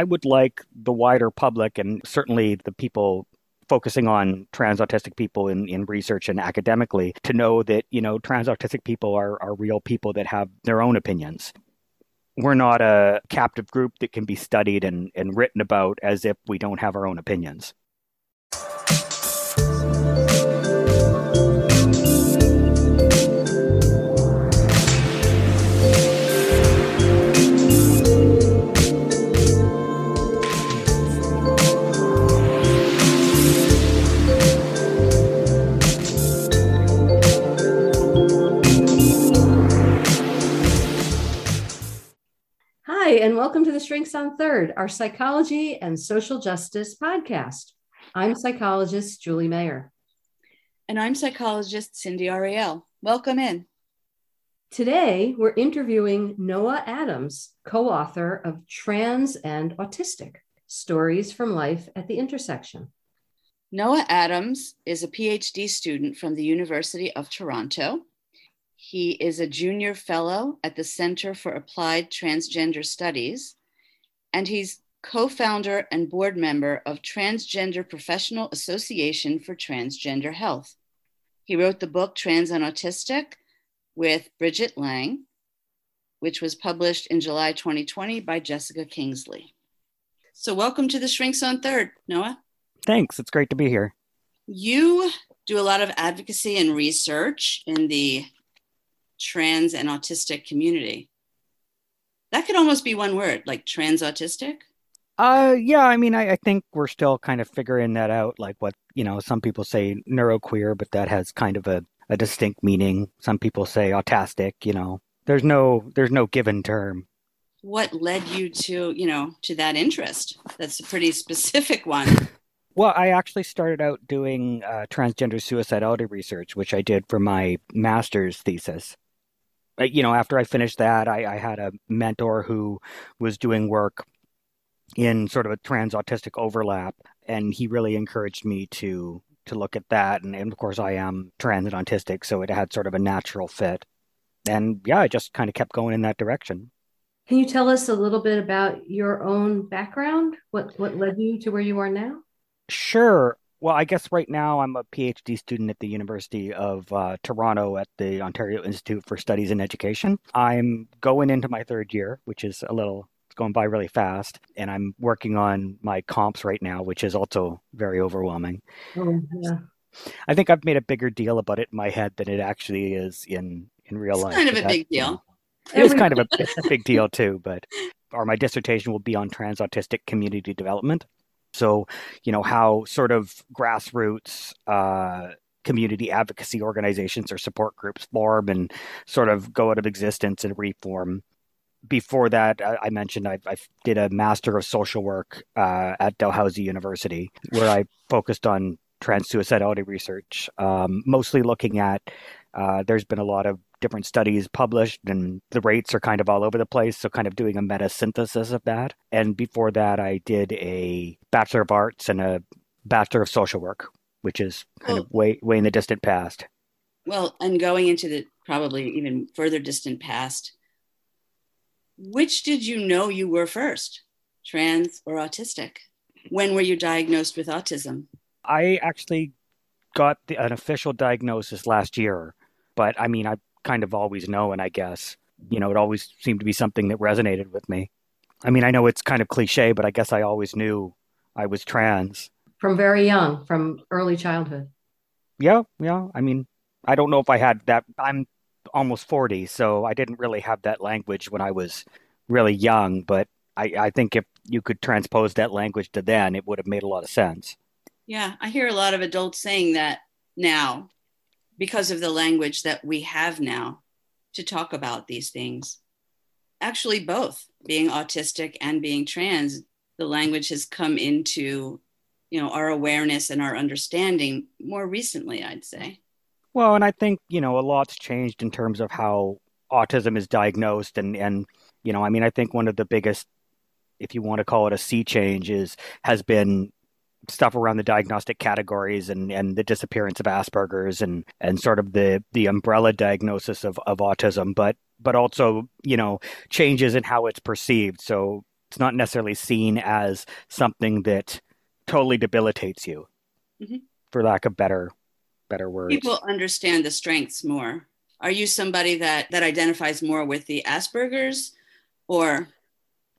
I would like the wider public and certainly the people focusing on trans autistic people in, in research and academically to know that, you know, trans autistic people are, are real people that have their own opinions. We're not a captive group that can be studied and, and written about as if we don't have our own opinions. Shrinks on Third, our psychology and social justice podcast. I'm psychologist Julie Mayer. And I'm psychologist Cindy Ariel. Welcome in. Today, we're interviewing Noah Adams, co author of Trans and Autistic Stories from Life at the Intersection. Noah Adams is a PhD student from the University of Toronto he is a junior fellow at the Center for Applied Transgender Studies, and he's co founder and board member of Transgender Professional Association for Transgender Health. He wrote the book Trans and Autistic with Bridget Liang, which was published in July 2020 by Jessica Kingsley. So, welcome to the Shrinks on Third, Noah. Thanks. It's great to be here. You do a lot of advocacy and research in the trans and autistic community. That could almost be one word, like trans autistic. Uh, yeah, I mean, I, I, think we're still kind of figuring that out. Like what, you know, some people say neuroqueer, but that has kind of a, a distinct meaning. Some people say autistic, you know, there's no, there's no given term. What led you to, you know, to that interest? That's a pretty specific one. Well, I actually started out doing uh, transgender suicidality research, which I did for my master's thesis you know, after I finished that, I, I had a mentor who was doing work in sort of a trans autistic overlap, and he really encouraged me to to look at that. And, and of course, I am trans and autistic, so it had sort of a natural fit. And yeah, I just kind of kept going in that direction. Can you tell us a little bit about your own background? What what led you to where you are now? Sure. Well, I guess right now I'm a PhD student at the University of uh, Toronto at the Ontario Institute for Studies in Education. I'm going into my third year, which is a little it's going by really fast, and I'm working on my comps right now, which is also very overwhelming. Oh, yeah. I think I've made a bigger deal about it in my head than it actually is in in real it's life. Kind of a that, big deal. You know, it is kind of a, a big deal too, but or my dissertation will be on trans autistic community development. So, you know, how sort of grassroots uh, community advocacy organizations or support groups form and sort of go out of existence and reform. Before that, I, mentioned I, I, did a Master of Social Work uh, at Dalhousie University, where I focused on trans suicidality research, um, mostly looking at. Uh, there's been a lot of different studies published and the rates are kind of all over the place. So, kind of doing a meta synthesis of that. And before that, I did a Bachelor of Arts and a Bachelor of Social Work, which is kind well, of oh. way, way in the distant past. Well, and going into the probably even further distant past, which did you know you were first, trans or autistic? When were you diagnosed with autism? I actually got the, an official diagnosis last year, but I mean, I kind of always known, I guess. You know, it always seemed to be something that resonated with me. I mean, I know it's kind of cliche, but I guess I always knew I was trans. From very young, from early childhood. Yeah, yeah. I mean, I don't know if I had that. I'm almost 40, so I didn't really have that language when I was really young, but I, I think if you could transpose that language to then, it would have made a lot of sense. Yeah, I hear a lot of adults saying that now because of the language that we have now to talk about these things. Actually, both being autistic and being trans, the language has come into you know our awareness and our understanding more recently i'd say well and i think you know a lot's changed in terms of how autism is diagnosed and and you know i mean i think one of the biggest if you want to call it a sea change is has been stuff around the diagnostic categories and, and the disappearance of Asperger's and, and sort of the, the umbrella diagnosis of, of autism, but but also, you know, changes in how it's perceived. So it's not necessarily seen as something that totally debilitates you, mm-hmm. for lack of better better words. People understand the strengths more. Are you somebody that that identifies more with the Asperger's or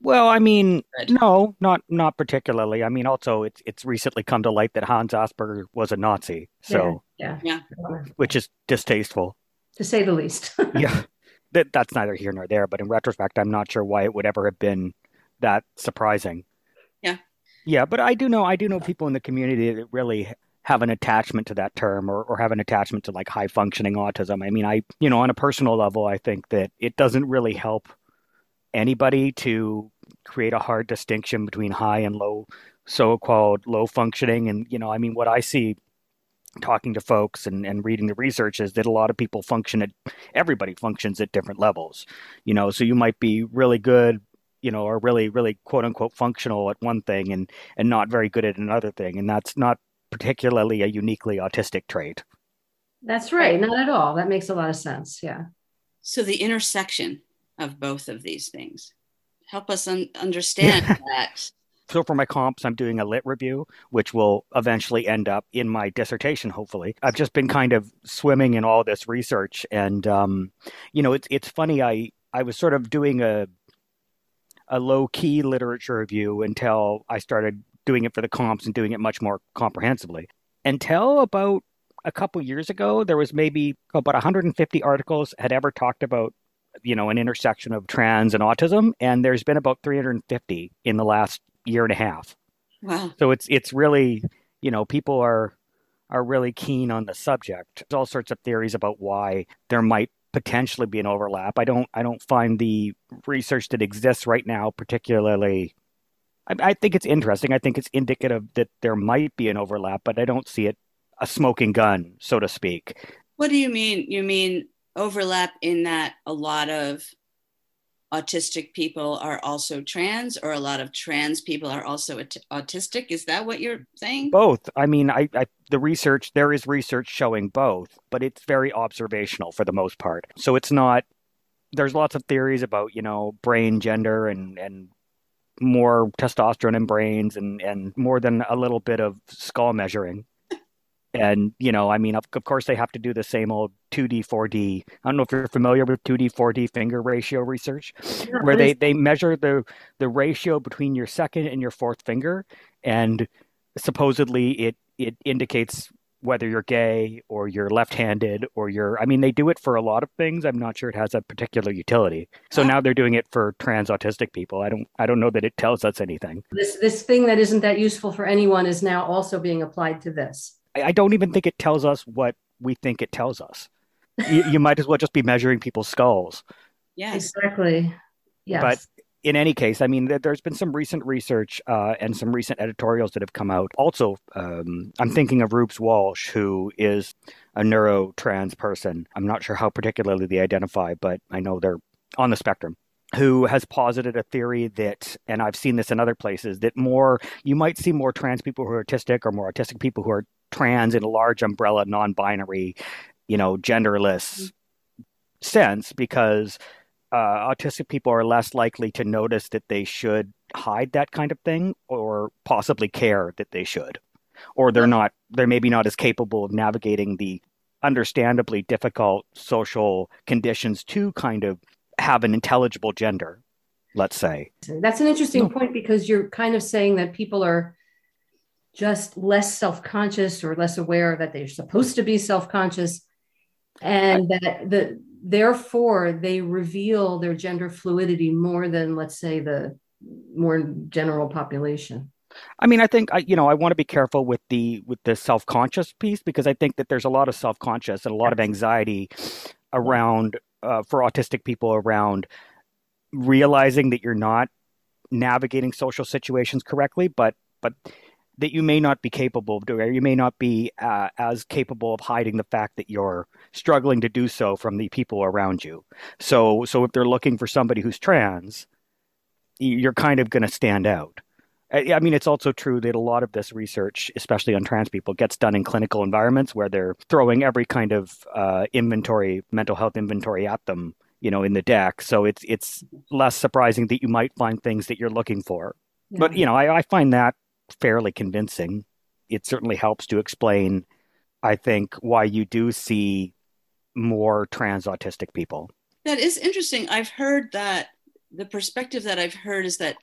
well, I mean, no, not not particularly. I mean, also it's it's recently come to light that Hans Asperger was a Nazi, so yeah, yeah, yeah. which is distasteful to say the least. yeah, that that's neither here nor there. But in retrospect, I'm not sure why it would ever have been that surprising. Yeah, yeah, but I do know I do know people in the community that really have an attachment to that term or, or have an attachment to like high functioning autism. I mean, I, you know, on a personal level, I think that it doesn't really help anybody to create a hard distinction between high and low, so called low functioning. And, you know, I mean, what I see talking to folks and, and reading the research is that a lot of people function at everybody functions at different levels you know so you might be really good you know or really really quote unquote functional at one thing and and not very good at another thing and that's not particularly a uniquely autistic trait. That's right. Not at all. That makes a lot of sense. Yeah. So the intersection of both of these things help us un- understand that. So for my comps, I'm doing a lit review, which will eventually end up in my dissertation. Hopefully, I've just been kind of swimming in all this research, and um, you know, it's it's funny. I I was sort of doing a a low key literature review until I started doing it for the comps and doing it much more comprehensively. Until about a couple years ago, there was maybe about 150 articles had ever talked about, you know, an intersection of trans and autism, and there's been about 350 in the last year and a half. Wow! So it's it's really, you know, people are are really keen on the subject. There's all sorts of theories about why there might potentially be an overlap. I don't I don't find the research that exists right now particularly I, I think it's interesting. I think it's indicative that there might be an overlap, but I don't see it a smoking gun, so to speak. What do you mean? You mean overlap in that a lot of autistic people are also trans or a lot of trans people are also autistic? Is that what you're saying? Both. I mean I, I, the research there is research showing both but it's very observational for the most part. So it's not there's lots of theories about you know brain gender and and more testosterone in brains and and more than a little bit of skull measuring and you know i mean of, of, course they have to do the same old 2d 4d i don't know if you're familiar with 2d 4d finger ratio research yeah, where they they measure the the ratio between your second and your fourth finger and supposedly it it indicates whether you're gay or you're left-handed or you're I mean they do it for a lot of things. I'm not sure it has a particular utility. So now they're doing it for trans autistic people. I don't I don't know that it tells us anything. This this thing that isn't that useful for anyone is now also being applied to this. I, I don't even think it tells us what we think it tells us. you, you might as well just be measuring people's skulls. Yeah, Exactly. Yes. But in any case, I mean, there's been some recent research uh, and some recent editorials that have come out. Also, um, I'm thinking of Reubs Walsh, who is a neurotrans person. I'm not sure how particularly they identify, but I know they're on the spectrum. Who has posited a theory that, and I've seen this in other places, that more you might see more trans people who are autistic or more autistic people who are trans in a large umbrella, non-binary, you know, genderless mm-hmm. sense because uh, autistic people are less likely to notice that they should hide that kind of thing or possibly care that they should or they're not they're maybe not as capable of navigating the understandably difficult social conditions to kind of have an intelligible gender let's say that's an interesting no. point because you're kind of saying that people are just less self-conscious or less aware that they're supposed to be self-conscious. And that the therefore they reveal their gender fluidity more than let's say the more general population. I mean, I think I, you know, I want to be careful with the with the self conscious piece because I think that there's a lot of self conscious and a lot of anxiety around uh, for autistic people around realizing that you're not navigating social situations correctly, but but that you may not be capable of doing, or you may not be uh, as capable of hiding the fact that you're struggling to do so from the people around you. So, so if they're looking for somebody who's trans, you're kind of going to stand out. I mean, it's also true that a lot of this research, especially on trans people, gets done in clinical environments where they're throwing every kind of uh, inventory, mental health inventory at them you know, in the deck. So it's it's less surprising that you might find things that you're looking for. Yeah. But you know, I, I find that fairly convincing. It certainly helps to explain, I think, why you do see more trans autistic people. That is interesting. I've heard that the perspective that I've heard is that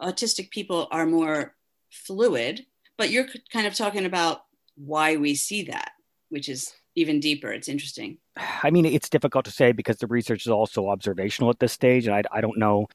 autistic people are more fluid, but you're kind of talking about why we see that, which is even deeper. It's interesting. I mean, it's difficult to say because the research is also observational at this stage, and I, I don't know.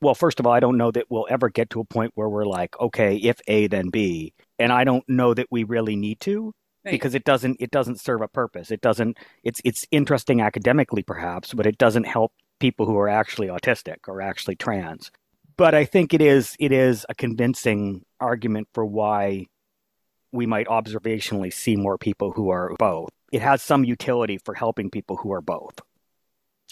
Well, first of all, I don't know that we'll ever get to a point where we're like, okay, if A, then B, and I don't know that we really need to. Right. Because it doesn't it doesn't serve a purpose. It doesn't it's it's interesting academically perhaps, but it doesn't help people who are actually autistic or actually trans. But I think it is it is a convincing argument for why we might observationally see more people who are both. It has some utility for helping people who are both,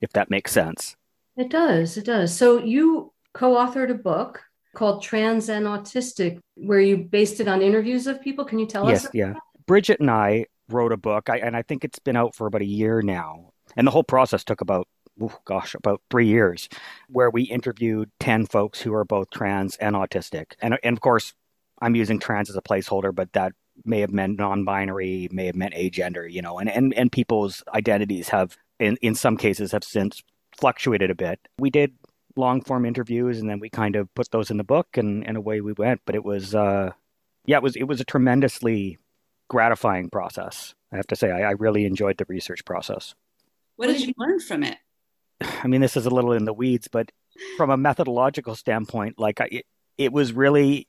if that makes sense. It does. It does. So you co-authored a book called Trans and Autistic, where you based it on interviews of people. Can you tell yes, us? Yes, yeah. Bridget and I wrote a book, I, and I think it's been out for about a year now. And the whole process took about, gosh, about three years, where we interviewed 10 folks who are both trans and autistic. And, and of course, I'm using trans as a placeholder, but that may have meant non-binary, may have meant agender, you know, and, and, and people's identities have, in, in some cases, have since fluctuated a bit. We did long form interviews and then we kind of put those in the book and, and away we went. But it was, uh, yeah, it was, it was a tremendously gratifying process. I have to say, I, I really enjoyed the research process. What did you learn from it? I mean, this is a little in the weeds, but from a methodological standpoint, like I, it, it was really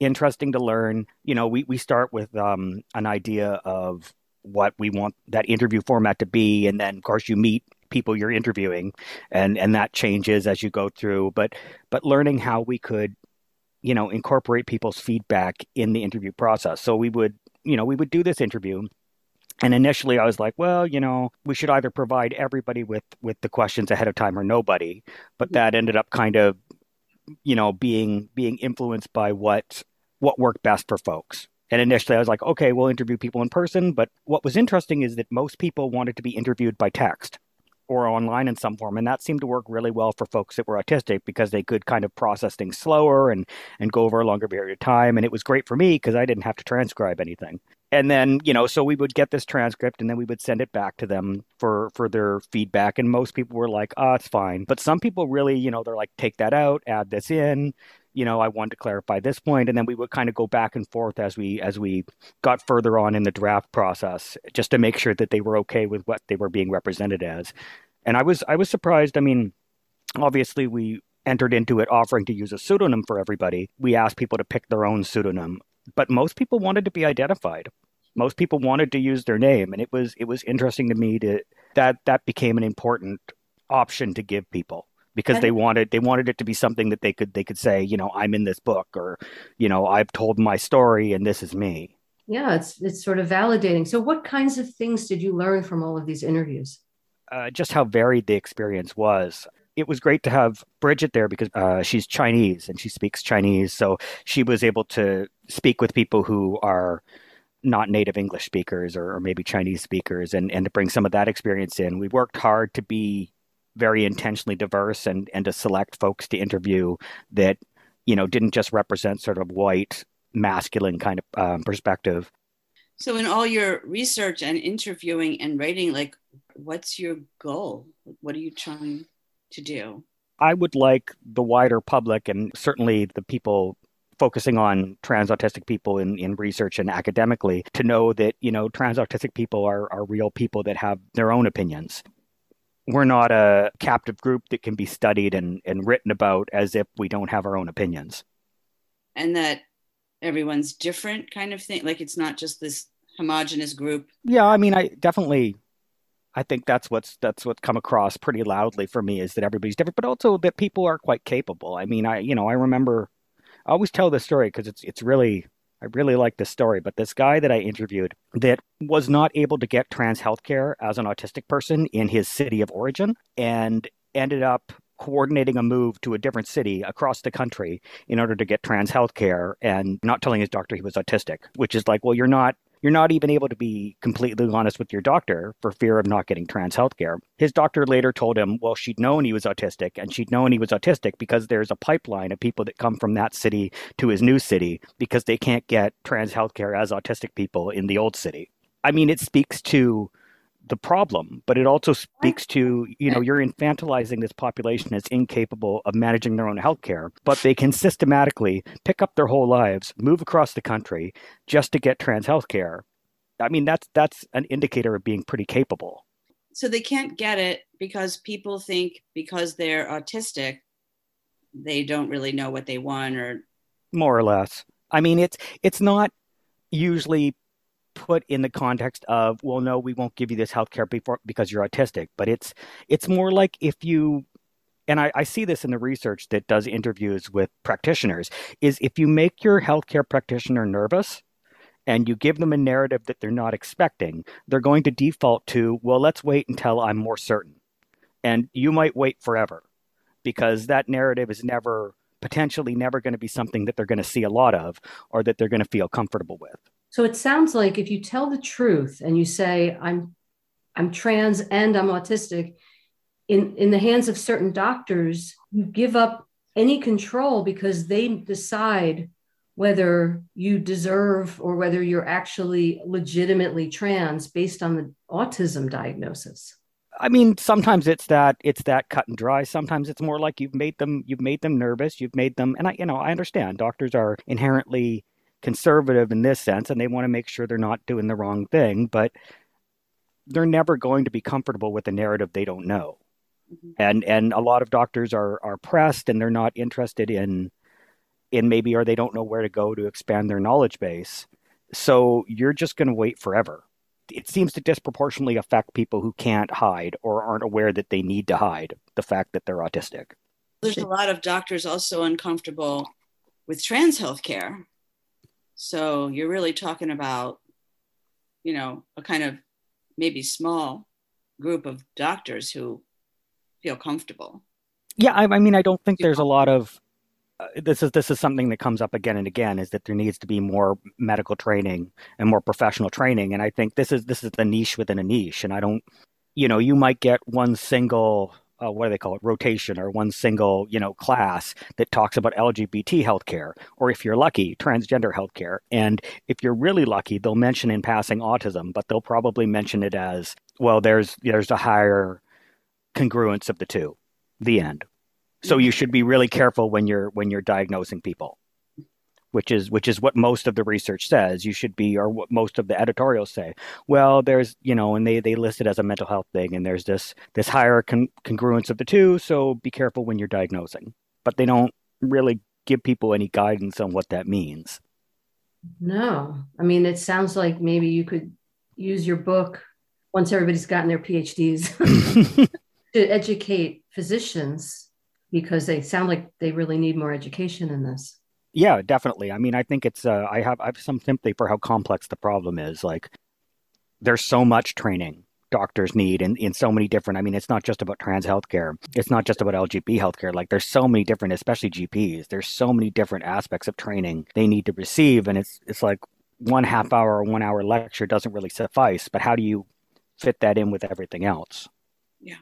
interesting to learn. You know, we, we start with um, an idea of what we want that interview format to be. And then, of course, you meet people you're interviewing and, and that changes as you go through. But, but learning how we could, you know, incorporate people's feedback in the interview process. So we would, you know, we would do this interview and initially i was like well you know we should either provide everybody with with the questions ahead of time or nobody but that ended up kind of you know being being influenced by what what worked best for folks and initially i was like okay we'll interview people in person but what was interesting is that most people wanted to be interviewed by text or online in some form and that seemed to work really well for folks that were autistic because they could kind of process things slower and and go over a longer period of time and it was great for me because i didn't have to transcribe anything. And then you know so we would get this transcript and then we would send it back to them for for their feedback and most people were like oh it's fine. But some people really you know they're like take that out add this in you know i wanted to clarify this point and then we would kind of go back and forth as we as we got further on in the draft process just to make sure that they were okay with what they were being represented as. And i was i was surprised i mean obviously we entered into it offering to use a pseudonym for everybody. We asked people to pick their own pseudonym but most people wanted to be identified. Most people wanted to use their name and it was it was interesting to me to that that became an important option to give people because they wanted they wanted it to be something that they could they could say you know i'm in this book or you know i've told my story and this is me yeah it's it's sort of validating so what kinds of things did you learn from all of these interviews uh, just how varied the experience was it was great to have Bridget there because uh, she's Chinese and she speaks Chinese. So she was able to speak with people who are not native English speakers or, or, maybe Chinese speakers and, and to bring some of that experience in. We worked hard to be very intentionally diverse and, and to select folks to interview that, you know, didn't just represent sort of white, masculine kind of um, perspective. So in all your research and interviewing and writing, like what's your goal? What are you trying to do? I would like the wider public and certainly the people focusing on trans autistic people in, in research and academically to know that, you know, trans autistic people are, are real people that have their own opinions. We're not a captive group that can be studied and, and written about as if we don't have our own opinions. And that everyone's different kind of thing. Like it's not just this homogenous group. Yeah, I mean I definitely I think that's what's that's what's come across pretty loudly for me is that everybody's different, but also that people are quite capable. I mean, I you know I remember I always tell this story because it's it's really I really like this story. But this guy that I interviewed that was not able to get trans healthcare as an autistic person in his city of origin and ended up coordinating a move to a different city across the country in order to get trans healthcare and not telling his doctor he was autistic, which is like, well, you're not you're not even able to be completely honest with your doctor for fear of not getting trans health care. His doctor later told him, well, she'd known he was autistic, and she'd known he was autistic because there's a pipeline of people that come from that city to his new city because they can't get trans health care as autistic people in the old city. I mean, it speaks to the problem, but it also speaks to, you know, you're infantilizing this population as incapable of managing their own health care, but they can systematically pick up their whole lives, move across the country just to get trans health care. I mean, that's that's an indicator of being pretty capable. So they can't get it because people think because they're autistic, they don't really know what they want or more or less. I mean, it's it's not usually put in the context of well no we won't give you this health care before because you're autistic. But it's it's more like if you and I, I, see this in the research that does interviews with practitioners is if you make your healthcare practitioner nervous and you give them a narrative that they're not expecting they're going to default to well let's wait until i'm more certain. And you might wait forever because that narrative is never potentially never going to be something that they're going to see a lot of or that they're going to feel comfortable with so it sounds like if you tell the truth and you say, I'm I'm trans and I'm autistic, in, in the hands of certain doctors, you give up any control because they decide whether you deserve or whether you're actually legitimately trans based on the autism diagnosis. I mean, sometimes it's that it's that cut and dry. Sometimes it's more like you've made them you've made them nervous. You've made them, and I you know I understand doctors are inherently conservative in this sense and they want to make sure they're not doing the wrong thing, but they're never going to be comfortable with a narrative they don't know. Mm-hmm. And and a lot of doctors are are pressed and they're not interested in in maybe or they don't know where to go to expand their knowledge base. So you're just going to wait forever. It seems to disproportionately affect people who can't hide or aren't aware that they need to hide the fact that they're autistic. There's a lot of doctors also uncomfortable with trans healthcare so you're really talking about, you know, a kind of maybe small group of doctors who feel comfortable. Yeah, I, I mean, I don't think there's a lot of. Uh, this is this is something that comes up again and again is that there needs to be more medical training and more professional training and i think this is this is the niche within a niche and i don't you know you might get one single uh, what do they call it rotation or one single you know class that talks about lgbt healthcare or if you're lucky transgender healthcare. And if you're really lucky they'll mention in passing autism but they'll probably mention it as well there's there's a higher congruence of the two the end. So you should be really careful when you're when you're diagnosing people which is which is what most of the research says. You should be or what most of the editorials say. Well there's you know and they they list it as a mental health thing and there's this this higher con- congruence of the two so be careful when you're diagnosing. But they don't really give people any guidance on what that means. No. I mean it sounds like maybe you could use your book once everybody's gotten their phds to educate physicians because they sound like they really need more education in this yeah, definitely. I mean, I think it's uh, I have I have some sympathy for how complex the problem is. Like, there's so much training doctors need in, in so many different i mean it's not just about trans healthcare. It's not just about lgb healthcare. Like there's so many different especially gps there's so many different aspects of training they need to receive. And it's it's like one half hour or one hour lecture doesn't really suffice but how do you fit that in with everything else? Yeah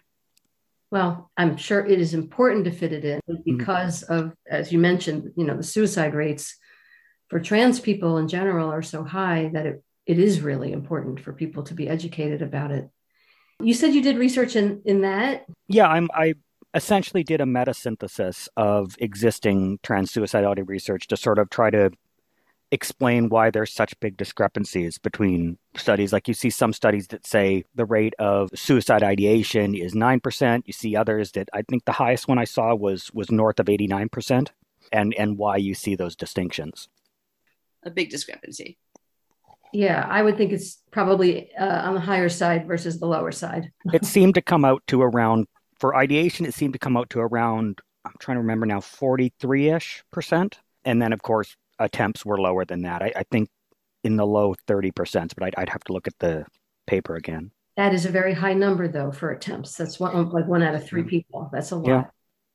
well, I'm sure it is important to fit it in mm-hmm. because mm-hmm. of, as you mentioned, you know, the suicide rates for trans people in general are so high that it, it is really important for people to be educated about it. You said you did research in, in that? Yeah, I'm I essentially did a meta synthesis of existing trans suicidality research to sort of try to explain why there's such big discrepancies between studies. Like you see some studies that say the rate of suicide ideation is 9%. You see others that I think the highest one I saw was was north of 89% and and why you see those distinctions. A big discrepancy. Yeah, I would think it's probably uh, on the higher side versus the lower side. it seemed to come out to around for ideation it seemed to come out to around I'm trying to remember now 43ish percent and then of course attempts were lower than that. I, I think in the low 30%, but I'd, I'd, have to look at the paper again. That is a very high number, though, for attempts. That's one, like one out of three mm. people. That's a lot. Yeah,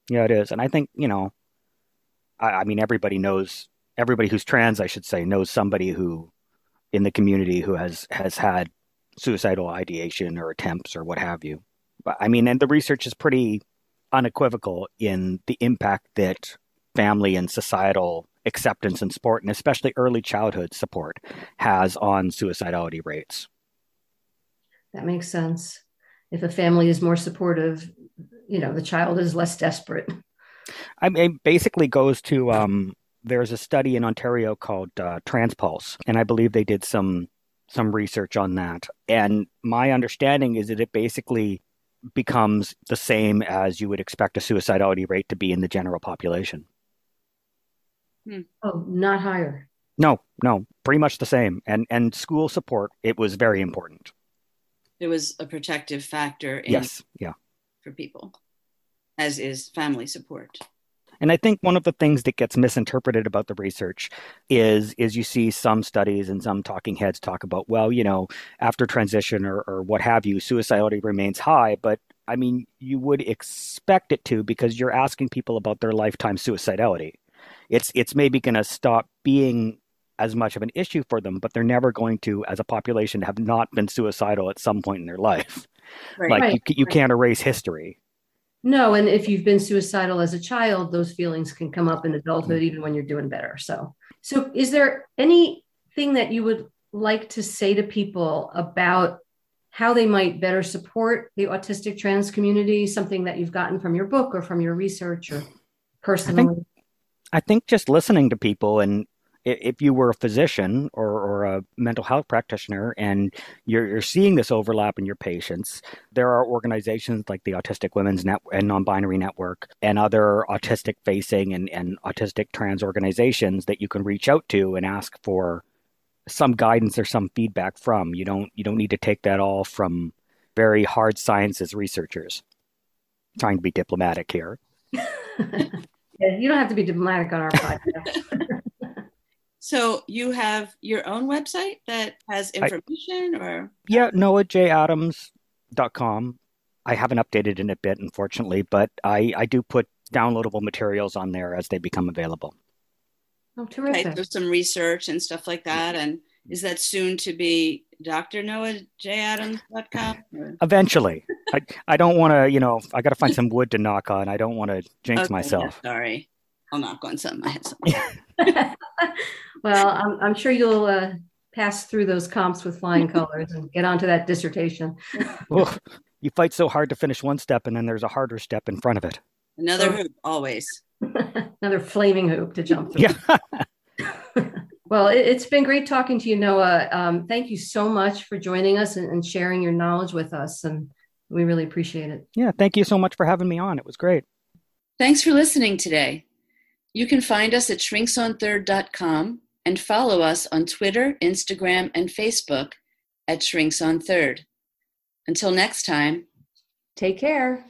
yeah, it is. And I think, you know, I, I mean, everybody knows, everybody who's trans, I should say, knows somebody who in the community who has has had suicidal ideation or attempts or what have you. But I mean, and the research is pretty unequivocal in the impact that family and societal acceptance and support, and especially early childhood support, has on suicidality rates. That makes sense. If a family is more supportive, you know, the child is less desperate. I mean, basically goes to um, there's a study in Ontario called uh, Trans PULSE, and I believe they did some some research on that. And my understanding is that it basically becomes the same as you would expect a suicidality rate to be in the general population. Hmm. Oh, not higher. No, no, pretty much the same. And and school support it was very important. It was a protective factor. yes, yeah, for people, as is family support. And I think one of the things that gets misinterpreted about the research is is you see some studies and some talking heads talk about, well, you know, after transition or, or what have you, suicidality remains high, but I mean, you would expect it to because you're asking people about their lifetime suicidality. It's it's maybe going to stop being as much of an issue for them, but they're never going to, as a population, have not been suicidal at some point in their life. Right. Like right. you, you can't erase history. No, and if you've been suicidal as a child, those feelings can come up in adulthood, even when you're doing better. So, so is there anything that you would like to say to people about how they might better support the autistic trans community? Something that you've gotten from your book or from your research or personally? I think, just listening to people and if you were a physician or, or a mental health practitioner and you're, you're, seeing this overlap in your patients, there are organizations like the Autistic Women's Network and Non-Binary Network and other autistic facing and, and autistic trans organizations that you can reach out to and ask for some guidance or some feedback from. You don't you don't need to take that all from very hard sciences researchers. I'm trying to be diplomatic here. yeah, you don't have to be diplomatic on our podcast. So you have your own website that has information I, or? Yeah, noahjadams.com. I haven't updated in a bit, unfortunately, but I, I do put downloadable materials on there as they become available. Oh, terrific. Okay, so some research and stuff like that. And is that soon to be drnoahjadams.com? Eventually. I, I don't want to, you know, I got to find some wood to knock on. I don't want to jinx okay, myself. Yeah, sorry. I'll knock on some. I have some. well, I'm, I'm, sure you'll uh, pass through those comps with flying colors and get onto that dissertation. well, you fight so hard to finish one step, and then there's a harder step in front of it. Another hoop, always. Another flaming hoop to jump through. Yeah. Well, it, has been great talking to you, Noah. Um, thank you so much for joining us and, and sharing your knowledge with us. And we really appreciate it. Yeah, thank you so much for having me on. It was great. Thanks for listening today. You can find us at shrinksonthird.com and follow us on Twitter, Instagram, and Facebook at Shrinks on Third. Until next time, take care.